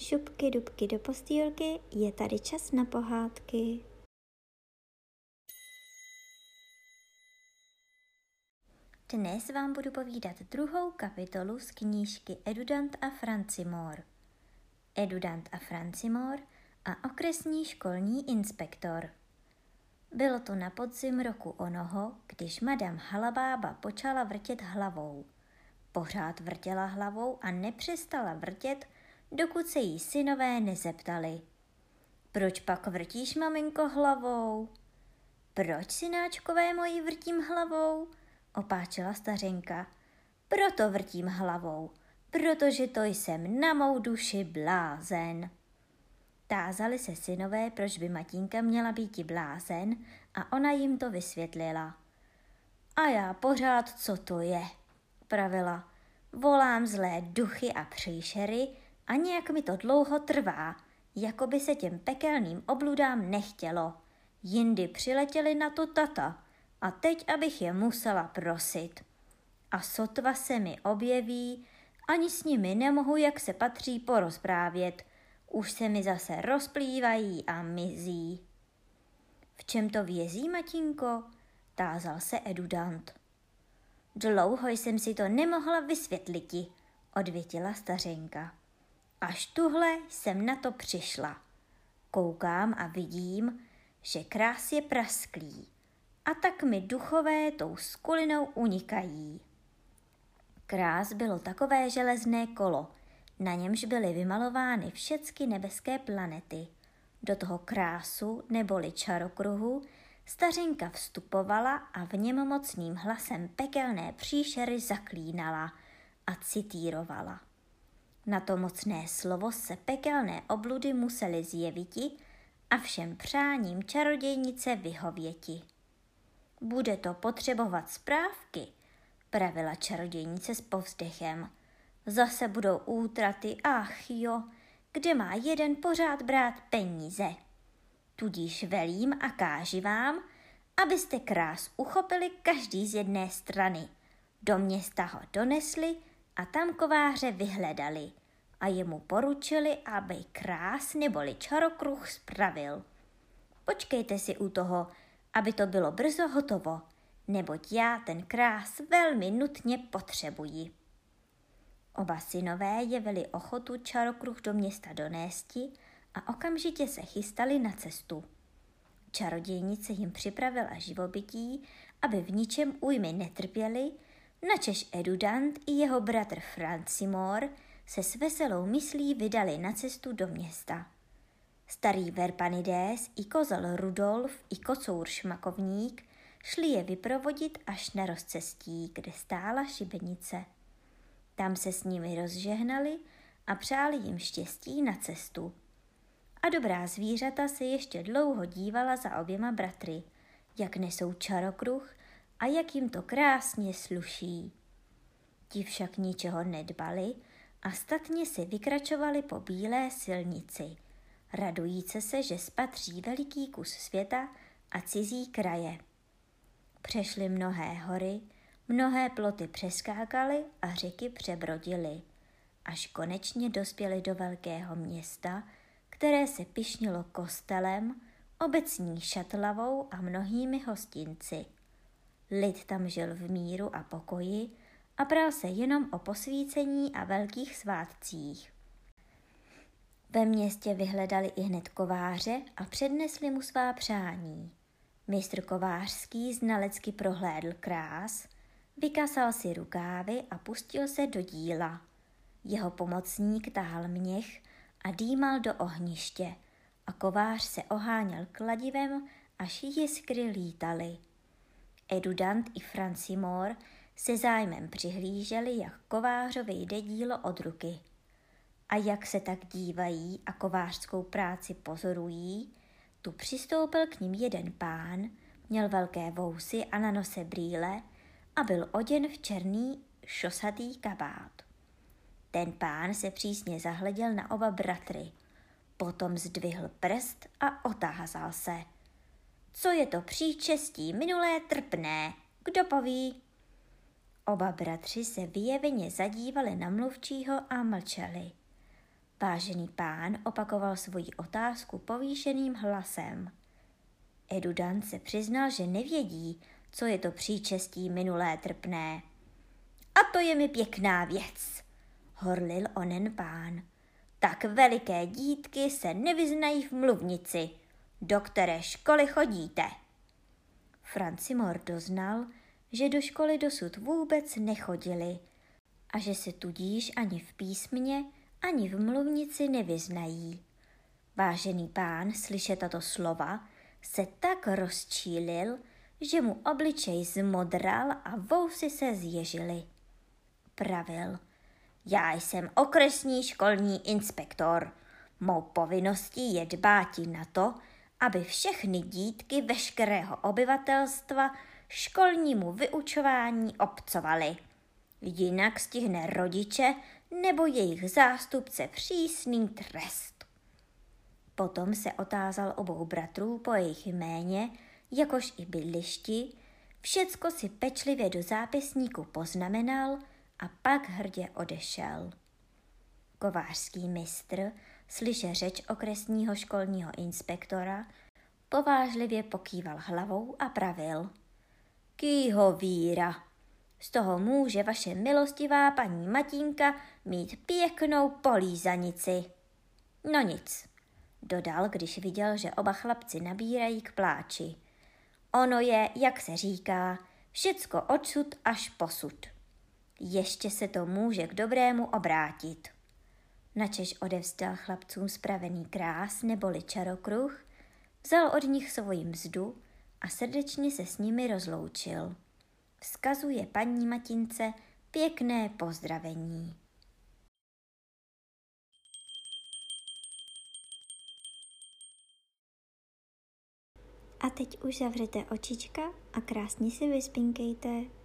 šupky dubky do postýlky, je tady čas na pohádky. Dnes vám budu povídat druhou kapitolu z knížky Edudant a Francimor. Edudant a Francimor a okresní školní inspektor. Bylo to na podzim roku onoho, když madam Halabába počala vrtět hlavou. Pořád vrtěla hlavou a nepřestala vrtět, dokud se jí synové nezeptali. Proč pak vrtíš, maminko, hlavou? Proč, synáčkové moji, vrtím hlavou? Opáčela stařenka. Proto vrtím hlavou, protože to jsem na mou duši blázen. Tázali se synové, proč by Matínka měla být blázen a ona jim to vysvětlila. A já pořád, co to je, pravila. Volám zlé duchy a příšery a nějak mi to dlouho trvá, jako by se těm pekelným obludám nechtělo. Jindy přiletěli na to tata a teď abych je musela prosit. A sotva se mi objeví, ani s nimi nemohu, jak se patří, porozprávět. Už se mi zase rozplývají a mizí. V čem to vězí, Matinko? Tázal se Edudant. Dlouho jsem si to nemohla vysvětliti, odvětila stařenka. Až tuhle jsem na to přišla. Koukám a vidím, že krás je prasklý a tak mi duchové tou skulinou unikají. Krás bylo takové železné kolo, na němž byly vymalovány všechny nebeské planety. Do toho krásu neboli čarokruhu stařenka vstupovala a v něm mocným hlasem pekelné příšery zaklínala a citírovala. Na to mocné slovo se pekelné obludy museli zjeviti a všem přáním čarodějnice vyhověti. Bude to potřebovat správky, pravila čarodějnice s povzdechem. Zase budou útraty, ach jo, kde má jeden pořád brát peníze. Tudíž velím a káži vám, abyste krás uchopili každý z jedné strany. Do města ho donesli a tam kováře vyhledali a jemu poručili, aby krás neboli čarokruh spravil. Počkejte si u toho, aby to bylo brzo hotovo, neboť já ten krás velmi nutně potřebuji. Oba synové jevili ochotu čarokruh do města donésti a okamžitě se chystali na cestu. Čarodějnice jim připravila živobytí, aby v ničem újmy netrpěli, načež Edudant i jeho bratr Francimor se s veselou myslí vydali na cestu do města. Starý Verpanides i kozel Rudolf i kocour Šmakovník šli je vyprovodit až na rozcestí, kde stála šibenice. Tam se s nimi rozžehnali a přáli jim štěstí na cestu. A dobrá zvířata se ještě dlouho dívala za oběma bratry, jak nesou čarokruh a jak jim to krásně sluší. Ti však ničeho nedbali a statně si vykračovali po bílé silnici, radujíce se, že spatří veliký kus světa a cizí kraje. Přešli mnohé hory, mnohé ploty přeskákali a řeky přebrodili, až konečně dospěli do velkého města, které se pišnilo kostelem, obecní šatlavou a mnohými hostinci. Lid tam žil v míru a pokoji a pral se jenom o posvícení a velkých svátcích. Ve městě vyhledali i hned kováře a přednesli mu svá přání. Mistr kovářský znalecky prohlédl krás, vykasal si rukávy a pustil se do díla. Jeho pomocník tahal měch a dýmal do ohniště a kovář se oháněl kladivem, až jiskry lítaly. Edudant i Francimor se zájmem přihlíželi, jak kovářovi jde dílo od ruky. A jak se tak dívají a kovářskou práci pozorují, tu přistoupil k ním jeden pán, měl velké vousy a na nose brýle a byl oděn v černý šosatý kabát. Ten pán se přísně zahleděl na oba bratry, potom zdvihl prst a otázal se. Co je to příčestí minulé trpné? Kdo poví? Oba bratři se vyjeveně zadívali na mluvčího a mlčeli. Vážený pán opakoval svoji otázku povýšeným hlasem. Edudan se přiznal, že nevědí, co je to příčestí minulé trpné. A to je mi pěkná věc, horlil onen pán. Tak veliké dítky se nevyznají v mluvnici. Do které školy chodíte? Francimor doznal, že do školy dosud vůbec nechodili a že se tudíž ani v písmě, ani v mluvnici nevyznají. Vážený pán slyšet tato slova se tak rozčílil, že mu obličej zmodral a vousy se zježily. Pravil, já jsem okresní školní inspektor. Mou povinností je dbáti na to, aby všechny dítky veškerého obyvatelstva školnímu vyučování obcovaly. Jinak stihne rodiče nebo jejich zástupce přísný trest. Potom se otázal obou bratrů po jejich jméně, jakož i bydlišti, všecko si pečlivě do zápisníku poznamenal a pak hrdě odešel. Kovářský mistr, slyše řeč okresního školního inspektora, povážlivě pokýval hlavou a pravil. Kýho víra, z toho může vaše milostivá paní Matínka mít pěknou polízanici. No nic, dodal, když viděl, že oba chlapci nabírají k pláči. Ono je, jak se říká, všecko odsud až posud. Ještě se to může k dobrému obrátit. Načež odevzdal chlapcům spravený krás neboli čarokruh, vzal od nich svoji mzdu a srdečně se s nimi rozloučil. Vzkazuje paní Matince pěkné pozdravení. A teď už zavřete očička a krásně si vyspinkejte.